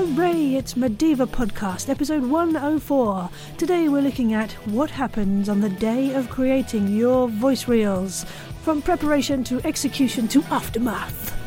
Hooray! It's Mediva Podcast, episode 104. Today we're looking at what happens on the day of creating your voice reels, from preparation to execution to aftermath.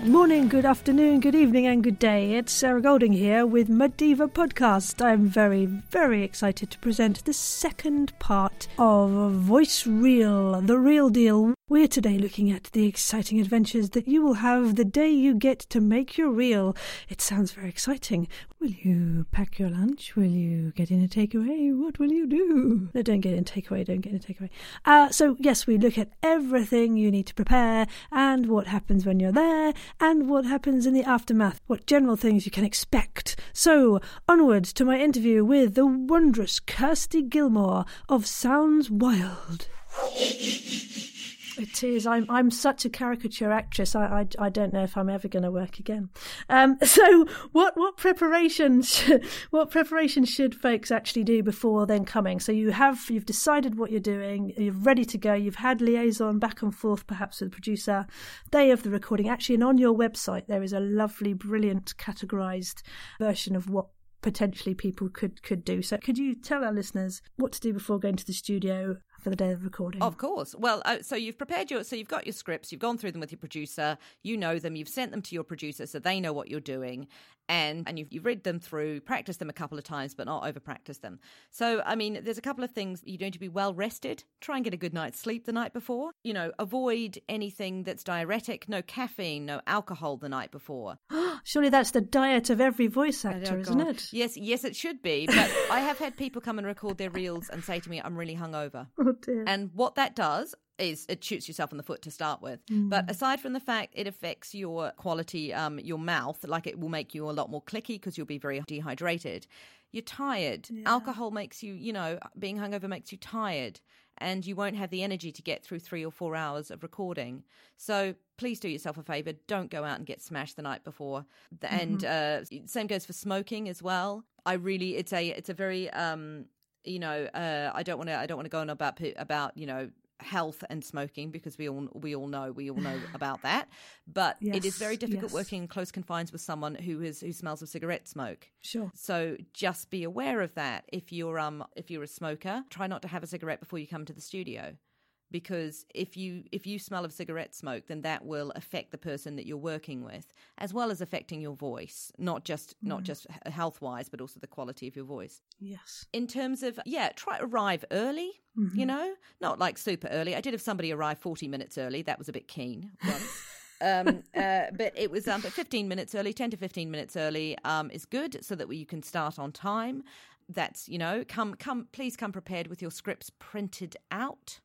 Good morning, good afternoon, good evening, and good day. It's Sarah Golding here with Mediva Podcast. I'm very, very excited to present the second part of Voice Reel, the real deal. We're today looking at the exciting adventures that you will have the day you get to make your reel. It sounds very exciting. Will you pack your lunch? Will you get in a takeaway? What will you do? No, don't get in a takeaway, don't get in a takeaway. Uh, so, yes, we look at everything you need to prepare and what happens when you're there and what happens in the aftermath, what general things you can expect. So, onward to my interview with the wondrous Kirsty Gilmore of Sounds Wilde. It is. I'm. I'm such a caricature actress. I. I, I don't know if I'm ever going to work again. Um, so, what what preparations? What preparations should folks actually do before then coming? So you have you've decided what you're doing. You're ready to go. You've had liaison back and forth, perhaps with the producer. Day of the recording, actually, and on your website there is a lovely, brilliant, categorized version of what potentially people could could do. So, could you tell our listeners what to do before going to the studio for the day of recording? Of course. Well, uh, so you've prepared your, so you've got your scripts, you've gone through them with your producer, you know them, you've sent them to your producer so they know what you're doing, and and you've, you've read them through, practiced them a couple of times, but not over practice them. So, I mean, there's a couple of things you need to be well rested. Try and get a good night's sleep the night before. You know, avoid anything that's diuretic. No caffeine, no alcohol the night before. Surely that's the diet of every voice oh, actor, Oh, isn't it? Yes, yes, it should be. But I have had people come and record their reels and say to me, "I'm really hungover." Oh dear. And what that does is it shoots yourself in the foot to start with. But aside from the fact it affects your quality, um, your mouth, like it will make you a lot more clicky because you'll be very dehydrated. You're tired. Alcohol makes you, you know, being hungover makes you tired. And you won't have the energy to get through three or four hours of recording. So please do yourself a favor. Don't go out and get smashed the night before. The- And uh, same goes for smoking as well. I really, it's a, it's a very, um, you know, uh, I don't want to, I don't want to go on about about you know health and smoking because we all we all know we all know about that. But it is very difficult yes. working in close confines with someone who is who smells of cigarette smoke. Sure. So just be aware of that. If you're um if you're a smoker, try not to have a cigarette before you come to the studio. Because if you if you smell of cigarette smoke, then that will affect the person that you're working with, as well as affecting your voice, not just not just health wise, but also the quality of your voice. Yes. in terms of yeah try to arrive early you know? Not like super early. I did have somebody arrive 40 minutes early. That was a bit keen um, uh, but it was um, but 15 minutes early 10 to 15 minutes early um, is good so that you can start on time. That's you know come come please come prepared with your scripts printed out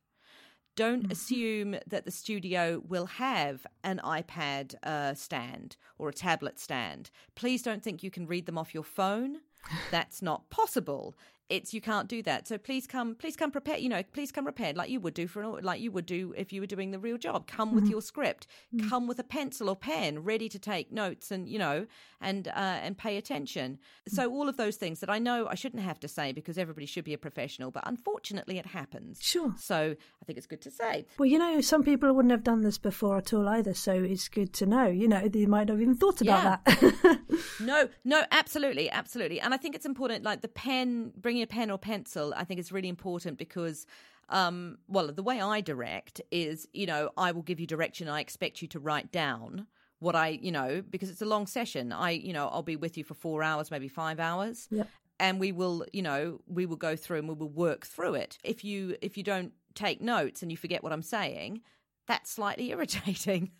don't assume that the studio will have an iPad uh, stand or a tablet stand. Please don't think you can read them off your phone. That's not possible. It's you can't do that. So please come, please come prepared. You know, please come prepared like you would do for an, like you would do if you were doing the real job. Come with mm-hmm. your script. Mm-hmm. Come with a pencil or pen, ready to take notes and you know and uh, and pay attention. So mm-hmm. all of those things that I know I shouldn't have to say because everybody should be a professional, but unfortunately it happens. Sure. So I think it's good to say. Well, you know, some people wouldn't have done this before at all either, so it's good to know. You know, they might have even thought about Yeah. that. No, no, absolutely, absolutely. And I think it's important, like the pen, bringing a pen or pencil, I think is really important because, um, well, the way I direct is, you know, I will give you direction. I expect you to write down what I, you know, because it's a long session. I, you know, I'll be with you for four hours, maybe five hours. Yep. And we will, you know, we will go through and we will work through it. If you, if you don't take notes and you forget what I'm saying, that's slightly irritating.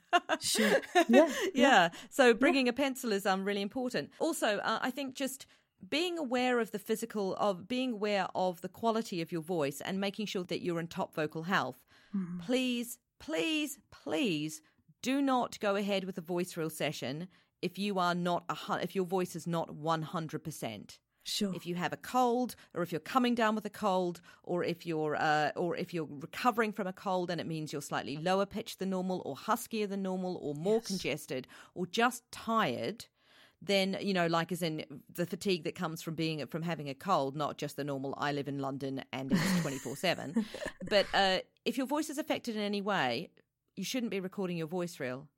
Sure. Yeah, yeah. So bringing a pencil is um really important. Also, uh, I think just being aware of the physical of being aware of the quality of your voice and making sure that you're in top vocal health. Please, please, please do not go ahead with a voice reel session if you are not a if your voice is not 100%. Sure. If you have a cold, or if you're coming down with a cold, or if you're uh, or if you're recovering from a cold, and it means you're slightly lower pitched than normal, or huskier than normal, or more congested, or just tired, then you know, like as in the fatigue that comes from being from having a cold, not just the normal. I live in London and it's twenty four seven. But uh, if your voice is affected in any way, you shouldn't be recording your voice reel.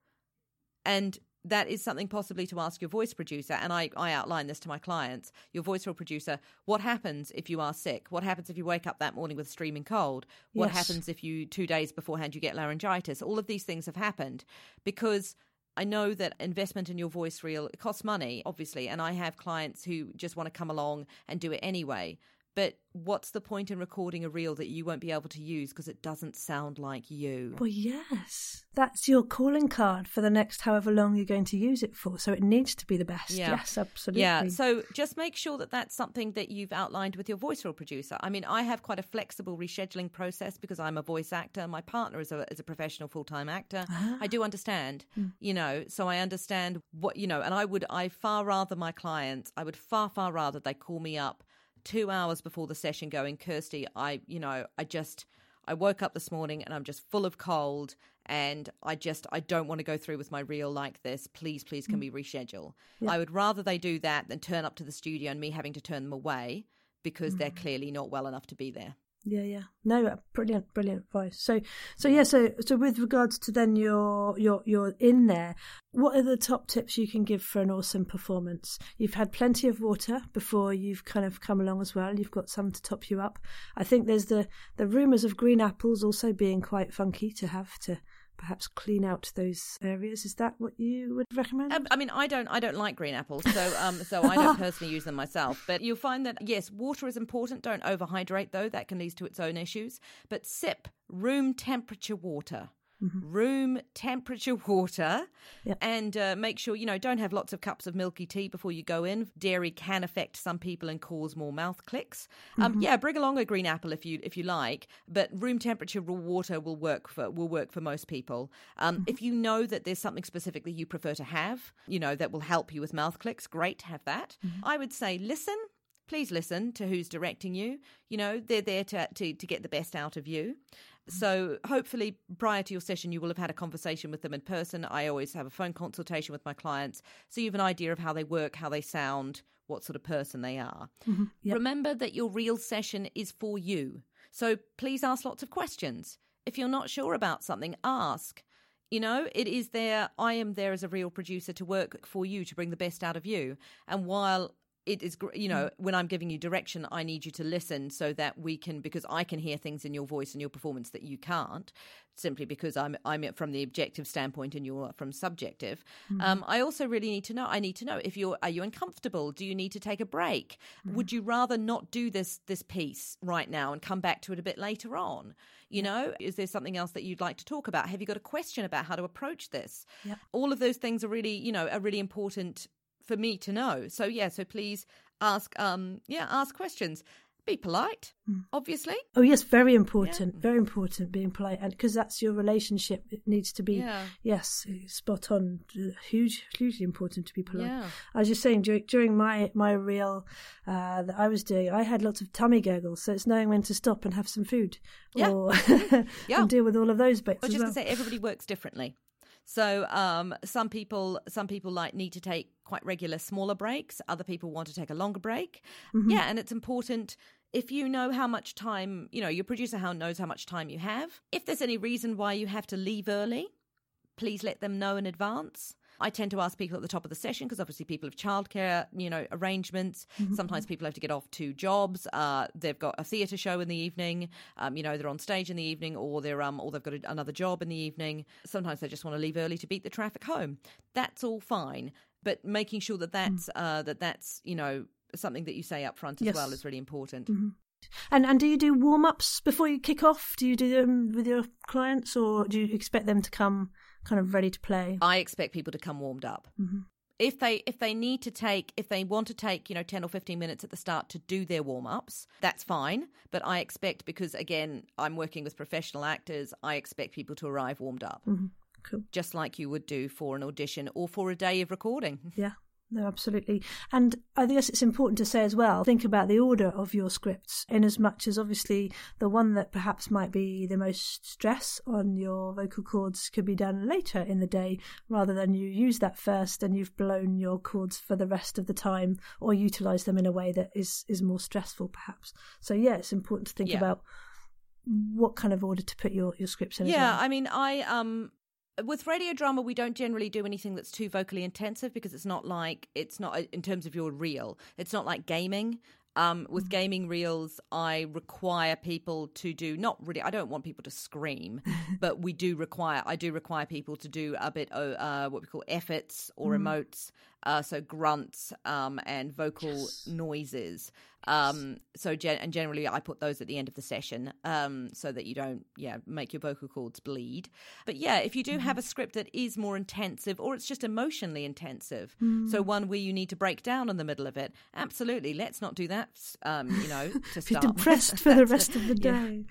And that is something possibly to ask your voice producer. And I, I outline this to my clients. Your voice reel producer, what happens if you are sick? What happens if you wake up that morning with a streaming cold? What Yes. happens if you, two days beforehand, you get laryngitis? All of these things have happened because I know that investment in your voice reel costs money, obviously. And I have clients who just want to come along and do it anyway. But what's the point in recording a reel that you won't be able to use because it doesn't sound like you? Well, yes. That's your calling card for the next however long you're going to use it for. So it needs to be the best. Yeah. Yes, absolutely. Yeah, so just make sure that that's something that you've outlined with your voice reel producer. I mean, I have quite a flexible rescheduling process because I'm a voice actor. My partner is a is a professional full time actor. Ah. I do understand, hmm. you know, so I understand what you know, and I would I far rather my clients, I would far far rather they call me up two hours before the session, going, Kirsty, I you know, I just. I woke up this morning and I'm just full of cold and I just I don't want to go through with my reel like this. Please, please can mm. we reschedule? I would rather they do that than turn up to the studio and me having to turn them away because they're mm. clearly not well enough to be there. Yeah, yeah. No, uh, brilliant, brilliant advice. So, so yeah, so so with regards to then your your your in there, what are the top tips you can give for an awesome performance? You've had plenty of water before you've kind of come along as well. You've got some to top you up. I think there's the the rumours of green apples also being quite funky to have to perhaps clean out those areas. Is that what you would recommend? Um, I mean, I don't, I don't like green apples, so, um, so I don't personally use them myself. But you'll find that yes, water is important. Don't overhydrate though; that can lead to its own issues. But sip room temperature water. Room temperature water, Yep. and uh, make sure you know don't have lots of cups of milky tea before you go in. Dairy can affect some people and cause more mouth clicks. Um, Yeah, bring along a green apple if you if you like, but room temperature raw water will work for will work for most people. Um, If you know that there's something specific that you prefer to have, you know that will help you with mouth clicks, great, have that. I would say listen. Please listen to who's directing you. You know they're there to to, to get the best out of you. So hopefully prior to your session you will have had a conversation with them in person. I always have a phone consultation with my clients so you have an idea of how they work, how they sound, what sort of person they are. Mm-hmm. Yep. Remember that your reel session is for you. So please ask lots of questions. If you're not sure about something, ask. You know, it is there. I am there as a reel producer to work for you to bring the best out of you. And while it is, you mm. know, when I'm giving you direction, I need you to listen so that we can, because I can hear things in your voice and your performance that you can't, simply because I'm I'm from the objective standpoint and you're from subjective. Mm. Um, I also really need to know. I need to know if you're are you uncomfortable? Do you need to take a break? Mm. Would you rather not do this this piece right now and come back to it a bit later on? You know, is there something else that you'd like to talk about? Have you got a question about how to approach this? Yep. All of those things are really, you know, are really important for me to know. So yeah, so please ask um yeah, ask questions. Be polite, obviously. Oh yes, very important. Very important being polite, and because that's your relationship, it needs to be Yeah. yes, spot on. Huge, hugely important to be polite. Yeah. I was just saying during, during my my reel uh, that I was doing, I had lots of tummy gurgles, so it's knowing when to stop and have some food, Yeah. or Yeah. and deal with all of those bits I was just well. to say everybody works differently. So um, some people some people like need to take quite regular smaller breaks. Other people want to take a longer break. Mm-hmm. Yeah, and it's important if you know how much time you know your producer how knows how much time you have. If there's any reason why you have to leave early, please let them know in advance. I tend to ask people at the top of the session because obviously people have childcare, you know, arrangements. Sometimes people have to get off to jobs. Uh, they've got a theatre show in the evening. Um, you know, they're on stage in the evening, or they're um, or they've got a, another job in the evening. Sometimes they just want to leave early to beat the traffic home. That's all fine, but making sure that that's uh, that that's you know something that you say up front as Yes. well is really important. And and do you do warm ups before you kick off? Do you do them with your clients, or do you expect them to come kind of ready to play? I expect people to come warmed up. Mm-hmm. If they if they need to take if they want to take you know ten or fifteen minutes at the start to do their warm ups, that's fine. But I expect because again I'm working with professional actors, I expect people to arrive warmed up, mm-hmm. Cool. just like you would do for an audition or for a day of recording. Yeah. No, absolutely. And I guess it's important to say as well, think about the order of your scripts, in as much as obviously the one that perhaps might be the most stress on your vocal cords could be done later in the day, rather than you use that first and you've blown your cords for the rest of the time or utilize them in a way that is, is more stressful perhaps. So yeah, it's important to think Yeah. about what kind of order to put your, your scripts in. Yeah, well. I mean, I um with radio drama we don't generally do anything that's too vocally intensive because it's not like it's not in terms of your reel. It's not like gaming. Um, Mm-hmm. with gaming reels, I require people to do not really. I don't want people to scream, but we do require. I do require people to do a bit of uh, what we call efforts or Mm-hmm. emotes, uh, so grunts um, and vocal noises. Um, so gen- and generally, I put those at the end of the session, um, so that you don't, yeah, make your vocal cords bleed. But yeah, if you do have a script that is more intensive, or it's just emotionally intensive, so one where you need to break down in the middle of it, absolutely, let's not do that. Um, you know, to start. depressed for the rest of the day.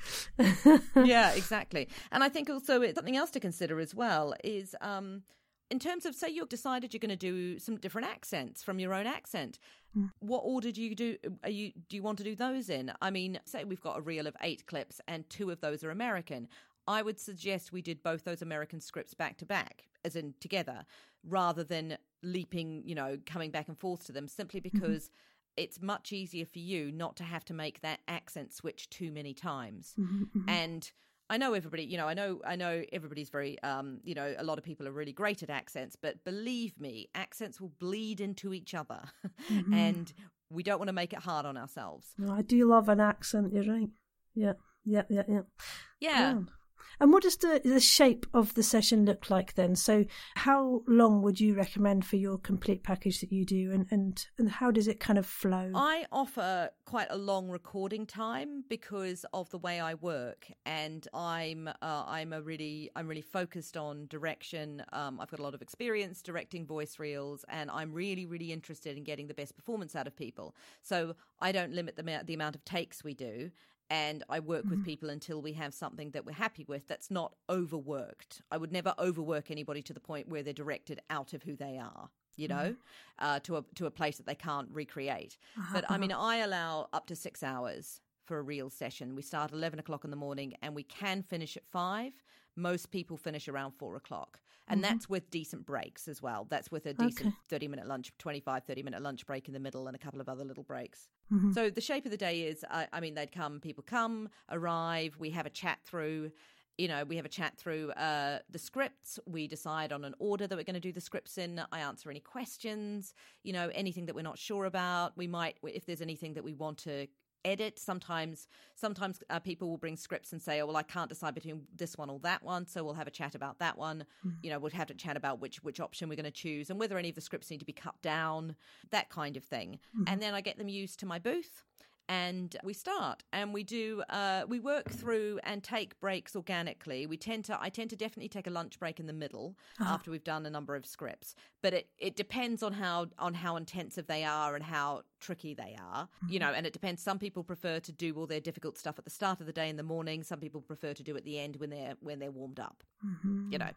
yeah, exactly. And I think also it's something else to consider as well is um, in terms of say you've decided you're going to do some different accents from your own accent. Mm. What order do you do? Are you do you want to do those in? I mean, say we've got a reel of eight clips and two of those are American. I would suggest we did both those American scripts back to back, as in together, rather than leaping, you know, coming back and forth to them, simply mm-hmm. because it's much easier for you not to have to make that accent switch too many times. Mm-hmm, mm-hmm. And I know everybody, you know, I know I know everybody's very um, you know, a lot of people are really great at accents, but believe me, accents will bleed into each other. and we don't want to make it hard on ourselves. No, I do love an accent. You're right. Yeah, yeah, yeah, yeah. Yeah. And what does the the shape of the session look like then? So, how long would you recommend for your complete package that you do, and and and how does it kind of flow? I offer quite a long recording time because of the way I work, and I'm uh, I'm a really I'm really focused on direction. Um, I've got a lot of experience directing voice reels, and I'm really really interested in getting the best performance out of people. So I don't limit the the amount of takes we do. And I work with mm-hmm. people until we have something that we're happy with that's not overworked. I would never overwork anybody to the point where they're directed out of who they are you know, mm-hmm. uh, to a to a place that they can't recreate. Uh-huh, but I mean, uh-huh. I allow up to six hours for a reel session. We start eleven o'clock in the morning, and we can finish at five. Most people finish around four o'clock, and that's with decent breaks as well. That's with a decent Okay. thirty minute lunch, 25, 30 minute lunch break in the middle, and a couple of other little breaks. Mm-hmm. So the shape of the day is, I, I mean, they'd come, people come, arrive, we have a chat through. You know, we have a chat through uh, the scripts. We decide on an order that we're going to do the scripts in. I answer any questions. You know, anything that we're not sure about. We might, if there's anything that we want to edit. Sometimes, sometimes uh, people will bring scripts and say, "Oh, well, I can't decide between this one or that one," so we'll have a chat about that one. You know, we'll have to chat about which which option we're going to choose and whether any of the scripts need to be cut down, that kind of thing. And then I get them used to my booth and we start and we do uh, we work through and take breaks organically. We tend to i tend to definitely take a lunch break in the middle uh-huh. after we've done a number of scripts but it, it depends on how on how intensive they are and how tricky they are you mm-hmm. know and it depends. Some people prefer to do all their difficult stuff at the start of the day in the morning. Some people prefer to do it at the end when they're when they're warmed up mm-hmm. you know.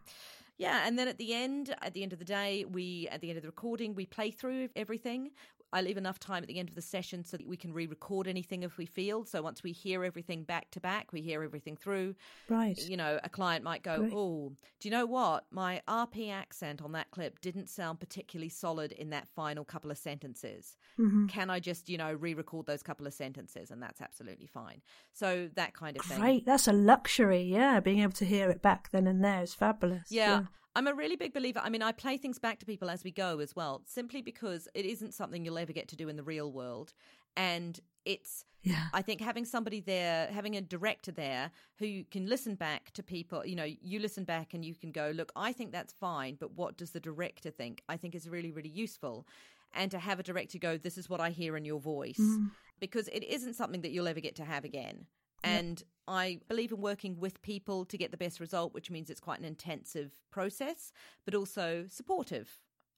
Yeah and then at the end at the end of the day we at the end of the recording we play through everything i leave enough time at the end of the session so that we can re-record anything if we feel so once we hear everything back to back we hear everything through right. you know a client might go Great. oh do you know what my rp accent on that clip didn't sound particularly solid in that final couple of sentences Mm-hmm. can i just you know re-record those couple of sentences and that's absolutely fine so that kind of thing Great. That's a luxury. Yeah, being able to hear it back then and there is fabulous. Yeah. I'm a really big believer. I mean, I play things back to people as we go as well, simply because it isn't something you'll ever get to do in the real world. And it's, Yeah. I think, having somebody there, having a director there who can listen back to people, you know, you listen back and you can go, look, I think that's fine, but what does the director think? I think is really, really useful. And to have a director go, this is what I hear in your voice, mm. because it isn't something that you'll ever get to have again. And I believe in working with people to get the best result, which means it's quite an intensive process, but also supportive.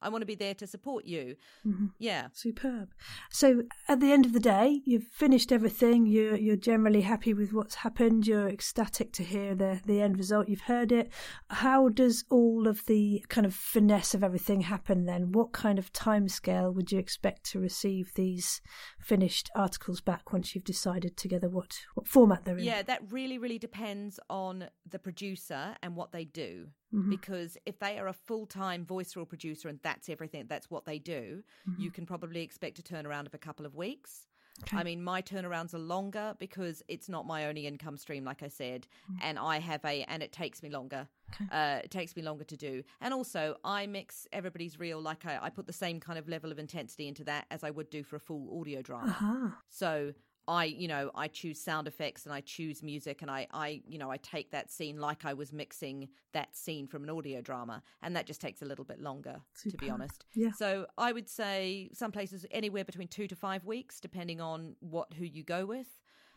I want to be there to support you. Mm-hmm. Yeah. Superb. So at the end of the day, you've finished everything. You're you're generally happy with what's happened. You're ecstatic to hear the the end result. You've heard it. How does all of the kind of finesse of everything happen then? What kind of timescale would you expect to receive these finished articles back once you've decided together what what format they're in? Yeah, that really really depends on the producer and what they do. Mm-hmm. Because if they are a full time voice reel producer and that's everything, that's what they do, Mm-hmm. you can probably expect a turnaround of a couple of weeks. Okay. I mean, my turnarounds are longer because it's not my only income stream, like I said, Mm. and I have a, and it takes me longer. Okay. Uh, it takes me longer to do. And also, I mix everybody's reel, like I, I put the same kind of level of intensity into that as I would do for a full audio drama. Aha. So I, you know, I choose sound effects and I choose music and I, I, you know, I take that scene like I was mixing that scene from an audio drama, and that just takes a little bit longer, to be honest. Yeah. So I would say some places anywhere between two to five weeks, depending on what who you go with.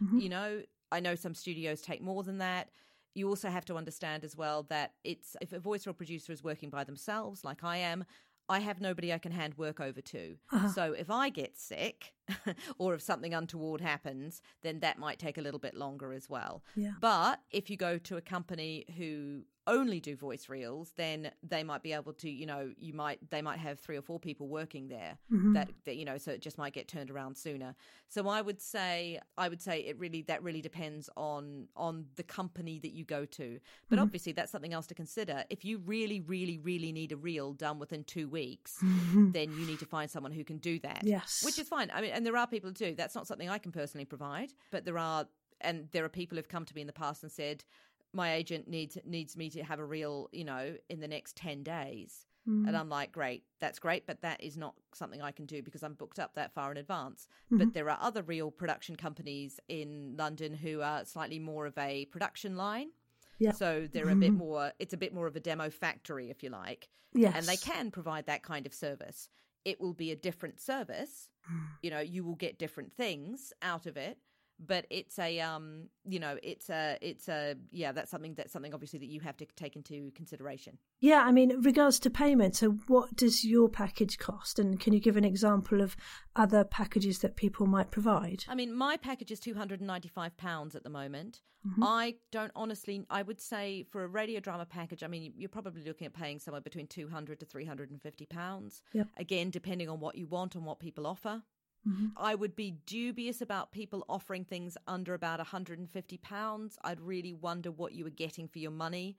Mm-hmm. You know, I know some studios take more than that. You also have to understand as well that it's if a voice reel producer is working by themselves, like I am, I have nobody I can hand work over to. Uh-huh. So if I get sick or if something untoward happens, then that might take a little bit longer as well. Yeah. But if you go to a company who only do voice reels, then they might be able to, you know, you might they might have three or four people working there Mm-hmm. that, that you know, so it just might get turned around sooner. So I would say I would say it really that really depends on on the company that you go to. Mm-hmm. But obviously that's something else to consider. If you really, really, really need a reel done within two weeks, then you need to find someone who can do that. Mm-hmm. Yes. Which is fine. I mean, and there are people who do. That's not something I can personally provide, but there are, and there are people who've come to me in the past and said, my agent needs needs me to have a real, you know, in the next ten days. Mm. And I'm like, great, that's great, but that is not something I can do because I'm booked up that far in advance. Mm-hmm. But there are other reel production companies in London who are slightly more of a production line. Yeah. So they're a bit more, it's a bit more of a demo factory, if you like. Yes. And they can provide that kind of service. It will be a different service. Mm. You know, you will get different things out of it. But it's a, um, you know, it's a, it's a, yeah, that's something that's something obviously that you have to take into consideration. Yeah, I mean, regards to payment, so what does your package cost? And can you give an example of other packages that people might provide? I mean, my package is two hundred and ninety-five pounds at the moment. Mm-hmm. I don't honestly. I would say for a radio drama package, I mean, you're probably looking at paying somewhere between two hundred to three hundred and fifty pounds. Yep. Again, depending on what you want and what people offer. Mm-hmm. I would be dubious about people offering things under about 150 pounds. I'd really wonder what you were getting for your money.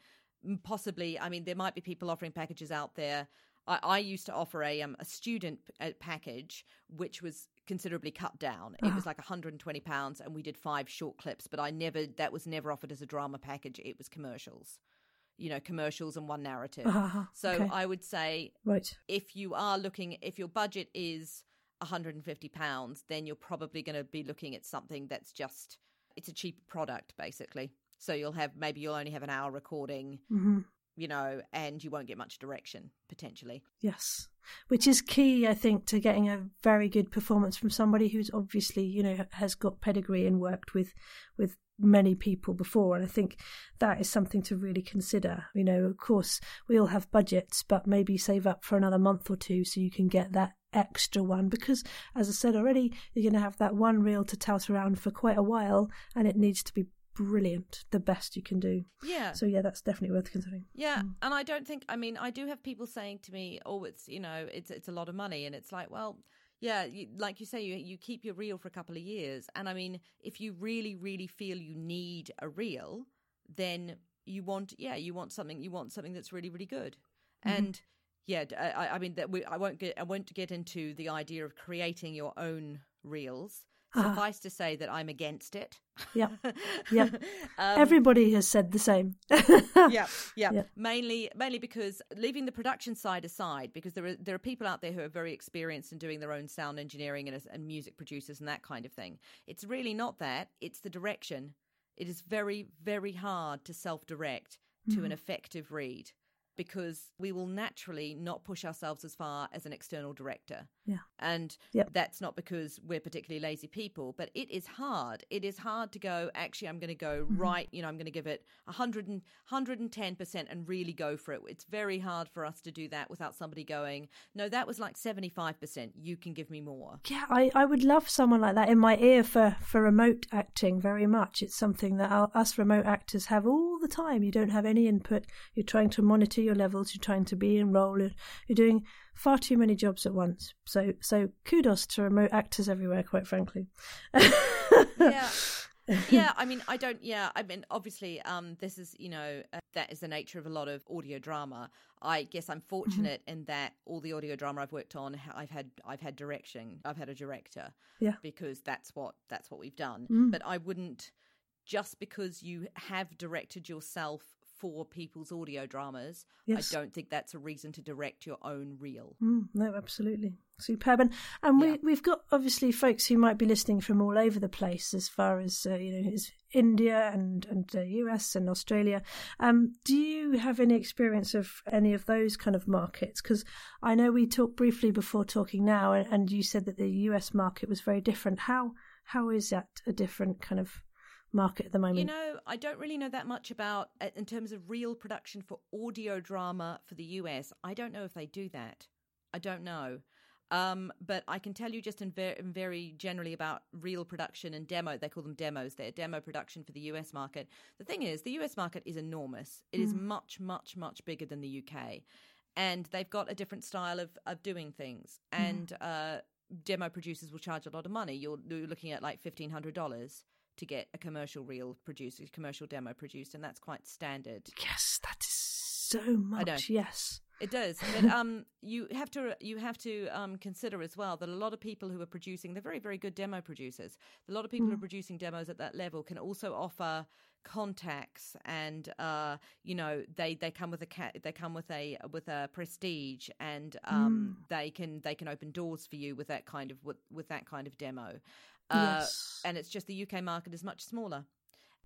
Possibly, I mean, there might be people offering packages out there. I, I used to offer a um, a student uh, package, which was considerably cut down. It was like 120 pounds, and we did five short clips. But I never that was never offered as a drama package. It was commercials, you know, commercials and one narrative. Uh-huh, So okay. I would say Right. if you are looking if your budget is 150 pounds then you're probably going to be looking at something that's just it's a cheap product basically so you'll have maybe you'll only have an hour recording hmm you know and you won't get much direction potentially Yes. Which is key, I think, to getting a very good performance from somebody who's obviously, you know, has got pedigree and worked with with many people before. And I think that is something to really consider. You know, of course, we all have budgets, but maybe save up for another month or two so you can get that extra one. Because, as I said already, you're going to have that one reel to tout around for quite a while, and it needs to be brilliant, the best you can do. yeah So, yeah, that's definitely worth considering. yeah mm. and i don't think i mean i do have people saying to me oh it's you know it's it's a lot of money and it's like well yeah you, like you say you you keep your reel for a couple of years and i mean if you really really feel you need a reel then you want yeah you want something you want something that's really really good mm-hmm. and yeah I mean that we, i won't get i won't get into the idea of creating your own reels suffice to say that i'm against it Yeah. Yeah. Um, Everybody has said the same. yeah, yeah, Yeah. Mainly, mainly because leaving the production side aside, because there are there are people out there who are very experienced in doing their own sound engineering and, and music producers and that kind of thing. It's really not that; it's the direction. It is very, very hard to self direct to an effective read. Because we will naturally not push ourselves as far as an external director. Yeah. And Yep. that's not because we're particularly lazy people, but it is hard. It is hard to go, actually, I'm going to go Mm-hmm. right, you know, I'm going to give it 100 and, 110% and really go for it. It's very hard for us to do that without somebody going, no, that was like 75%. You can give me more. Yeah, I, I would love someone like that in my ear for, for remote acting very much. It's something that our, us remote actors have all the time. You don't have any input. You're trying to monitor your levels. You're trying to be in role. You're, doing far too many jobs at once. So so kudos to remote actors everywhere. Quite frankly. yeah yeah i mean i don't yeah i mean obviously um this is you know uh, that is the nature of a lot of audio drama i guess i'm fortunate in that all the audio drama i've worked on i've had i've had direction i've had a director Yeah. because that's what that's what we've done Mm. but i wouldn't just because you have directed yourself for people's audio dramas Yes. i don't think that's a reason to direct your own reel Mm, no, absolutely superb, and and we Yeah. we've got obviously folks who might be listening from all over the place, as far as uh, you know, is India and and uh, US and Australia. Um, do you have any experience of any of those kind of markets? Because I know we talked briefly before talking now, and, and you said that the US market was very different. How how is that a different kind of market at the moment? You know, I don't really know that much about uh, in terms of reel production for audio drama for the US. I don't know if they do that. I don't know. Um, but I can tell you just in, ver- in very generally about reel production and demo. They call them demos. They're demo production for the US market. The thing is, the US market is enormous. It is much, much, much bigger than the UK, and they've got a different style of of doing things. And uh, demo producers will charge a lot of money. You're, you're looking at like fifteen hundred dollars to get a commercial reel produced, a commercial demo produced, and that's quite standard. yes, that is so much. Yes. It does, but um, you have to you have to um, consider as well that a lot of people who are producing, they're very very good demo producers. A lot of people who are producing demos at that level can also offer contacts, and uh, you know they, they come with a ca- they come with a with a prestige, and um, they can they can open doors for you with that kind of with, with that kind of demo. Uh, Yes. and it's just the UK market is much smaller.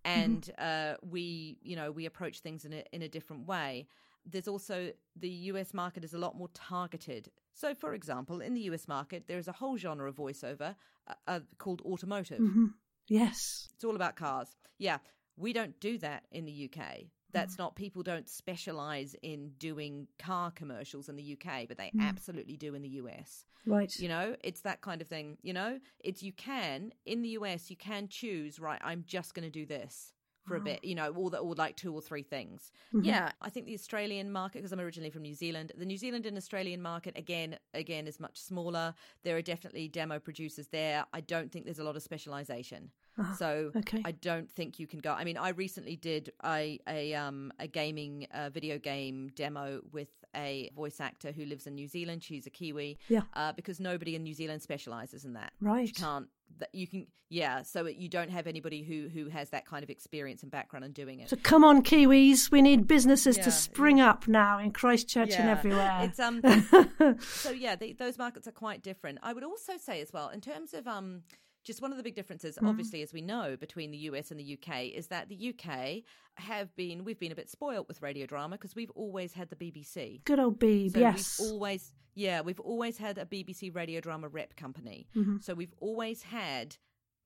And uh, we you know we approach things in a in a different way. There's also the US market is a lot more targeted. So for example in the US market there's a whole genre of voiceover uh, uh, called automotive. Hmm Yes. it's all about cars. Yeah we don't do that in the UK that's not people don't specialize in doing car commercials in the UK but they hmm. absolutely do in the US Right. you know, it's that kind of thing. You know, it's you can in the US you can choose. Right, I'm just going to do this for a bit. You know, or the, or like two or three things. Mm-hmm. Yeah, I think the Australian market because I'm originally from New Zealand. The New Zealand and Australian market again again is much smaller. There are definitely demo producers there. I don't think there's a lot of specialization. So okay. I don't think you can go. I mean, I recently did a a um a gaming uh, video game demo with a voice actor who lives in New Zealand. She's a Kiwi. Yeah. Uh, because nobody in New Zealand specializes in that. Right. You can't. That you can. Yeah. So it, you don't have anybody who who has that kind of experience and background in doing it. So come on, Kiwis, we need businesses Yeah. to spring up now in Christchurch and everywhere. It's um. so yeah, they, those markets are quite different. I would also say as well, in terms of um, just one of the big differences, Mm-hmm. obviously, as we know, between the US and the UK is that the UK have been we've been a bit spoilt with radio drama because we've always had the BBC. Good old Beeb, So yes. we've always yeah, we've always had a BBC radio drama rep company. Mm-hmm. So we've always had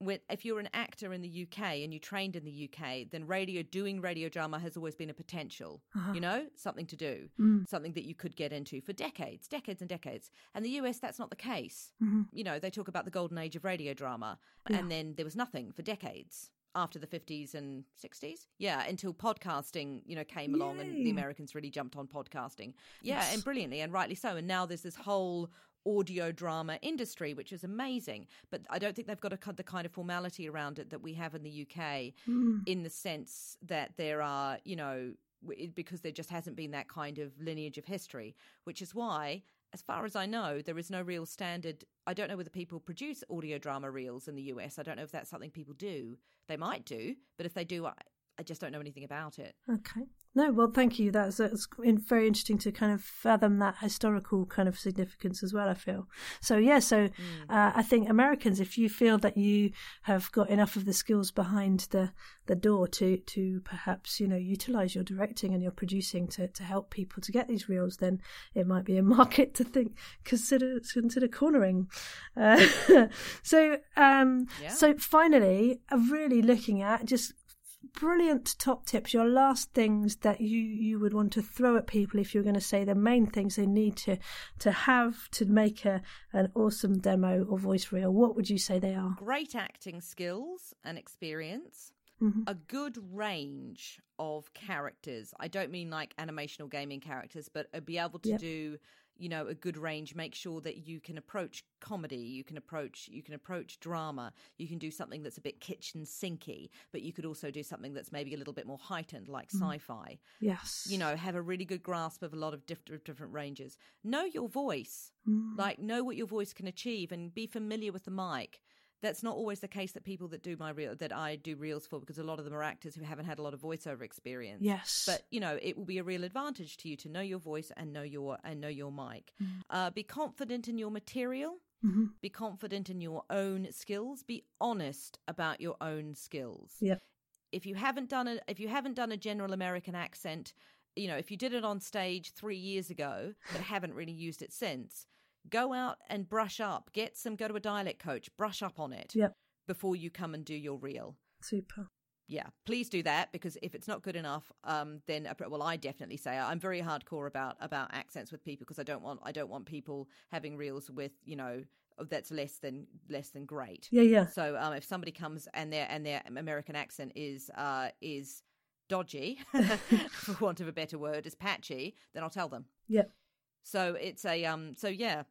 with if you're an actor in the UK and you trained in the UK, then radio doing radio drama has always been a potential. Uh-huh. You know, something to do, Mm. something that you could get into for decades, decades and decades. And the US, that's not the case. Mm-hmm. You know, they talk about the golden age of radio drama, and then there was nothing for decades after the 50s and 60s. Yeah, until podcasting, you know, came along and the Americans really jumped on podcasting. Yeah, and brilliantly and rightly so. And now there's this whole audio drama industry, which is amazing. But I don't think they've got a, the kind of formality around it that we have in the UK, Mm. in the sense that there are, you know, because there just hasn't been that kind of lineage of history, which is why. As far as I know, there is no real standard. I don't know whether people produce audio drama reels in the US. I don't know if that's something people do. They might do, but if they do, I, I just don't know anything about it. Okay. No, well, thank you. That's, that's very interesting to kind of fathom that historical kind of significance as well. I feel so. Yeah. So mm. uh, I think Americans, if you feel that you have got enough of the skills behind the the door to to perhaps you know utilize your directing and your producing to to help people to get these reels, then it might be a market to think consider consider cornering. Uh, so um, yeah. so finally, really looking at just brilliant top tips, your last things that you, you would want to throw at people if you're going to say the main things they need to to have to make a an awesome demo or voice reel, what would you say they are? Great acting skills and experience. Mm-hmm. A good range of characters. I don't mean like animational gaming characters, but be able to yep. do you know a good range make sure that you can approach comedy you can approach you can approach drama you can do something that's a bit kitchen sinky but you could also do something that's maybe a little bit more heightened like mm. sci-fi. Yes. You know have a really good grasp of a lot of different different ranges. Know your voice. Mm. like know what your voice can achieve and be familiar with the mic that's not always the case that people that do my reel that I do reels for because a lot of them are actors who haven't had a lot of voiceover experience. Yes, but you know it will be a real advantage to you to know your voice and know your and know your mic. Mm-hmm. Uh, be confident in your material. Mm-hmm. Be confident in your own skills. Be honest about your own skills. Yeah. If you haven't done a if you haven't done a general American accent, you know if you did it on stage three years ago but haven't really used it since go out and brush up. Get some, go to a dialect coach, brush up on it yep. before you come and do your reel. Super. Yeah, please do that because if it's not good enough, um, then well, I definitely say I'm very hardcore about about accents with people because I don't want I don't want people having reels with you know that's less than less than great. Yeah, yeah. So um, if somebody comes and their and their American accent is uh, is dodgy, for want of a better word, is patchy, then I'll tell them. Yeah. So it's a um. So yeah,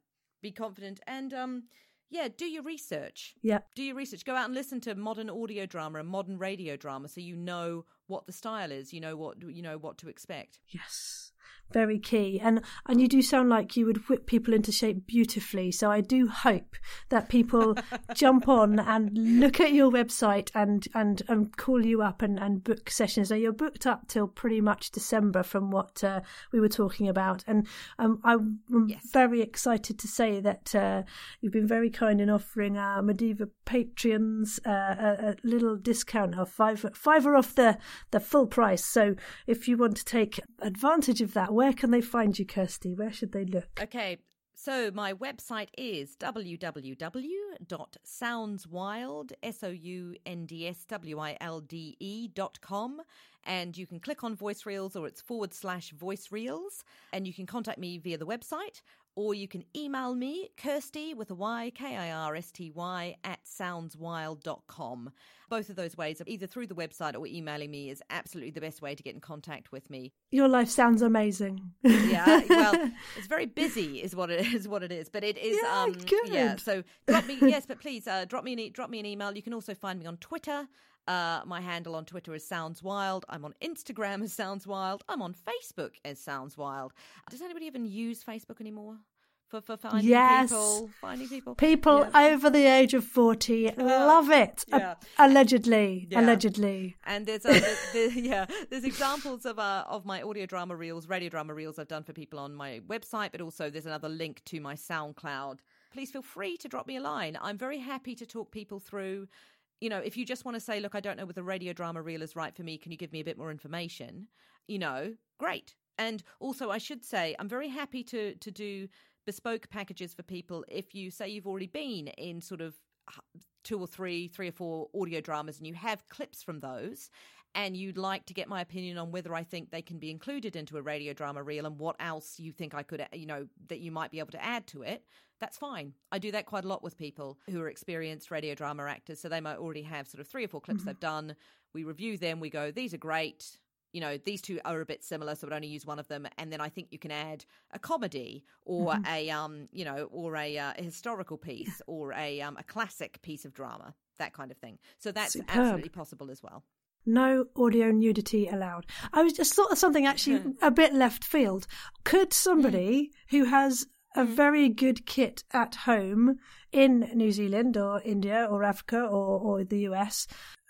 be confident and um yeah, do your research. Yeah. Do your research. Go out and listen to modern audio drama and modern radio drama so you know what the style is, you know what you know what to expect. Yes very key. And and you do sound like you would whip people into shape beautifully. So I do hope that people jump on and look at your website and and, and call you up and, and book sessions. Now you're booked up till pretty much December from what uh, we were talking about. And um, I'm yes. very excited to say that uh, you've been very kind in offering our Mediva Patreons uh, a, a, little discount of five fiver off the the full price. So if you want to take advantage of that where can they find you, Kirsty? Where should they look? Okay, so my website is www.soundswilde, S-O-U-N-D-S-W-I-L-D-E dot com. And you can click on voice reels or it's forward slash voice reels. And you can contact me via the website or you can email me, Kirsty with a Y, K I R S T Y, at soundswilde.com. Both of those ways, of either through the website or emailing me, is absolutely the best way to get in contact with me. Your life sounds amazing. yeah, well, it's very busy, is what it is. What it is, but it is. Yeah, um, good. Yeah, so drop me. yes, but please uh, drop me an e- drop me an email. You can also find me on Twitter. Uh, my handle on Twitter is Sounds Wilde. I'm on Instagram as Sounds Wilde. I'm on Facebook as Sounds Wilde. Does anybody even use Facebook anymore? For, for finding yes. people, finding people, people over the age of forty uh, love it. Yeah. Uh, allegedly, yeah. allegedly. And there's, uh, there's, yeah, there's examples of uh, of my audio drama reels, radio drama reels I've done for people on my website, but also there's another link to my SoundCloud. Please feel free to drop me a line. I'm very happy to talk people through you know, if you just want to say, look, I don't know whether radio drama reel is right for me, can you give me a bit more information? You know, great. And also, I should say, I'm very happy to to do bespoke packages for people if you say you've already been in sort of two or three, three or four audio dramas and you have clips from those and you'd like to get my opinion on whether I think they can be included into a radio drama reel and what else you think I could, you know, that you might be able to add to it, that's fine. I do that quite a lot with people who are experienced radio drama actors. So they might already have sort of three or four clips mm-hmm. they've done. We review them, we go, these are great. You know, these two are a bit similar, so would only use one of them. And then I think you can add a comedy or mm-hmm. a, um, you know, or a, uh, a historical piece or a, um, a classic piece of drama, that kind of thing. So that's Superb. absolutely possible as well. No audio nudity allowed. I was just thought of something actually a bit left field. Could somebody who has a very good kit at home in New Zealand or India or Africa or, or the US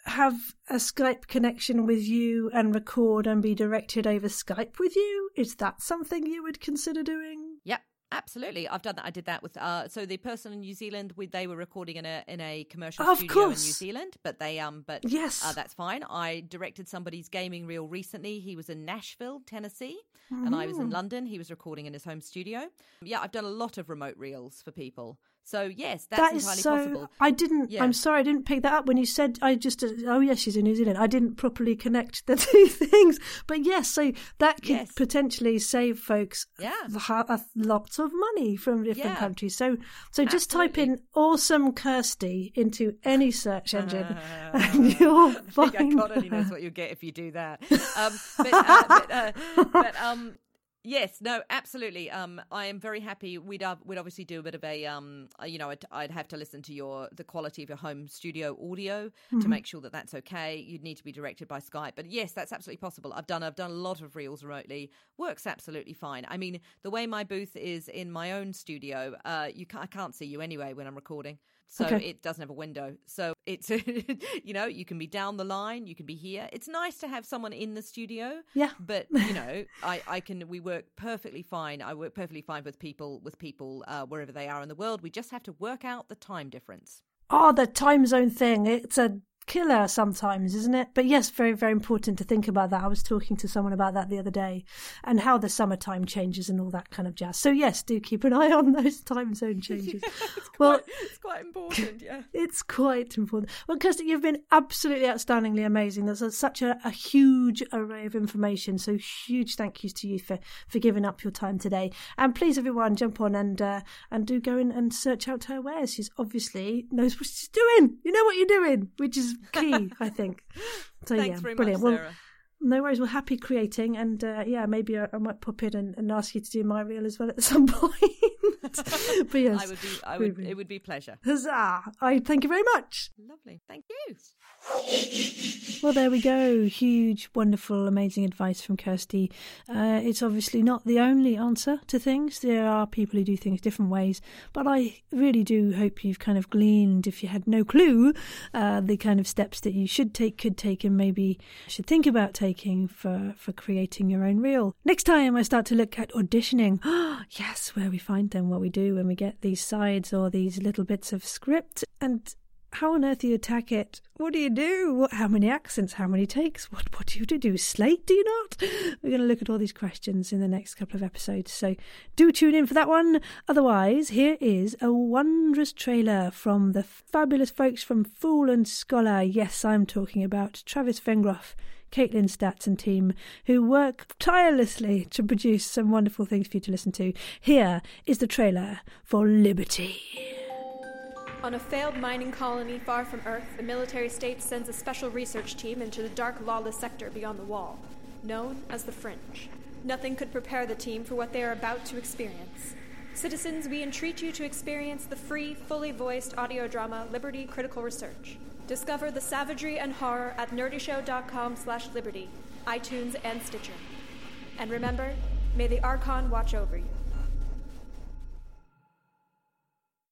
have a Skype connection with you and record and be directed over Skype with you? Is that something you would consider doing? Absolutely, I've done that. I did that with uh, so the person in New Zealand. We, they were recording in a in a commercial Of studio course. in New Zealand, but they um, but Yes. uh, that's fine. I directed somebody's gaming reel recently. He was in Nashville, Tennessee, and I was Mm. in London. He was recording in his home studio. Yeah, I've done a lot of remote reels for people. So yes, that's That is entirely so. possible. I didn't. Yeah. I'm sorry, I didn't pick that up when you said. I just. uh, Oh yes, she's in New Zealand. I didn't properly connect the two things. But yes, so that could Yes. potentially save folks. Yeah. uh, lots of money from different Yeah. countries. So so just type in "awesome Kirsty" into any search engine, and you'll I think God only knows what you'll get if you do that. Um, but, uh, but, uh, but um, yes, no, absolutely. Um, I am very happy. We'd uh, we'd obviously do a bit of a um, uh, you know, I'd, I'd have to listen to your the quality of your home studio audio to make sure that that's okay. You'd need to be directed by Skype, but yes, that's absolutely possible. I've done I've done a lot of reels remotely. Works absolutely fine. I mean, the way my booth is in my own studio, uh, you I can't see you anyway when I'm recording. So Okay. it doesn't have a window. So it's, you know, you can be down the line, you can be here. It's nice to have someone in the studio. Yeah. But, you know, I, I can, we work perfectly fine. I work perfectly fine with people, with people uh, wherever they are in the world. We just have to work out the time difference. Oh, the time zone thing. It's a killer sometimes, isn't it? But yes, very, very important to think about that. I was talking to someone about that the other day and how the summertime changes and all that kind of jazz. So, yes, do keep an eye on those time zone changes. well, it's quite important, yeah. it's quite important. Well, Kirsty, you've been absolutely outstandingly amazing. There's a, such a, a huge array of information. So, huge thank yous to you for, for giving up your time today. And please, everyone, jump on and uh, and do go in and search out her wares. She's obviously knows what she's doing. You know what you're doing, which is key, I think. So, Thanks yeah, brilliant. much, well. No worries. We're happy creating, and uh, yeah, maybe I, I might pop in and, and ask you to do my reel as well at some point. but yes, I would be, I would, it would be a pleasure. Huzzah! I thank you very much. Lovely. Thank you. Well, there we go. Huge, wonderful, amazing advice from Kirsty. Uh, it's obviously not the only answer to things. There are people who do things different ways, but I really do hope you've kind of gleaned, if you had no clue, uh, the kind of steps that you should take, could take, and maybe should think about for, for creating your own reel. Next time, I start to look at auditioning. yes, where we find them, what we do when we get these sides or these little bits of script, and how on earth do you attack it? What do you do? What, how many accents? How many takes? What what do you do? Slate? Do you not? We're going to look at all these questions in the next couple of episodes. So do tune in for that one. Otherwise, here is a wondrous trailer from the fabulous folks from Fool and Scholar. Yes, I'm talking about Travis Vengroff. Kaitlyn Statz and team who work tirelessly to produce some wonderful things for you to listen to. Here is the trailer for Liberty. On a failed mining colony far from Earth, the military state sends a special research team into the dark, lawless sector beyond the wall, known as the Fringe. Nothing could prepare the team for what they are about to experience. Citizens, we entreat you to experience the free, fully voiced audio drama Liberty Critical Research. Discover the savagery and horror at nerdyshow.com slash liberty, iTunes and Stitcher. And remember, may the Archon watch over you.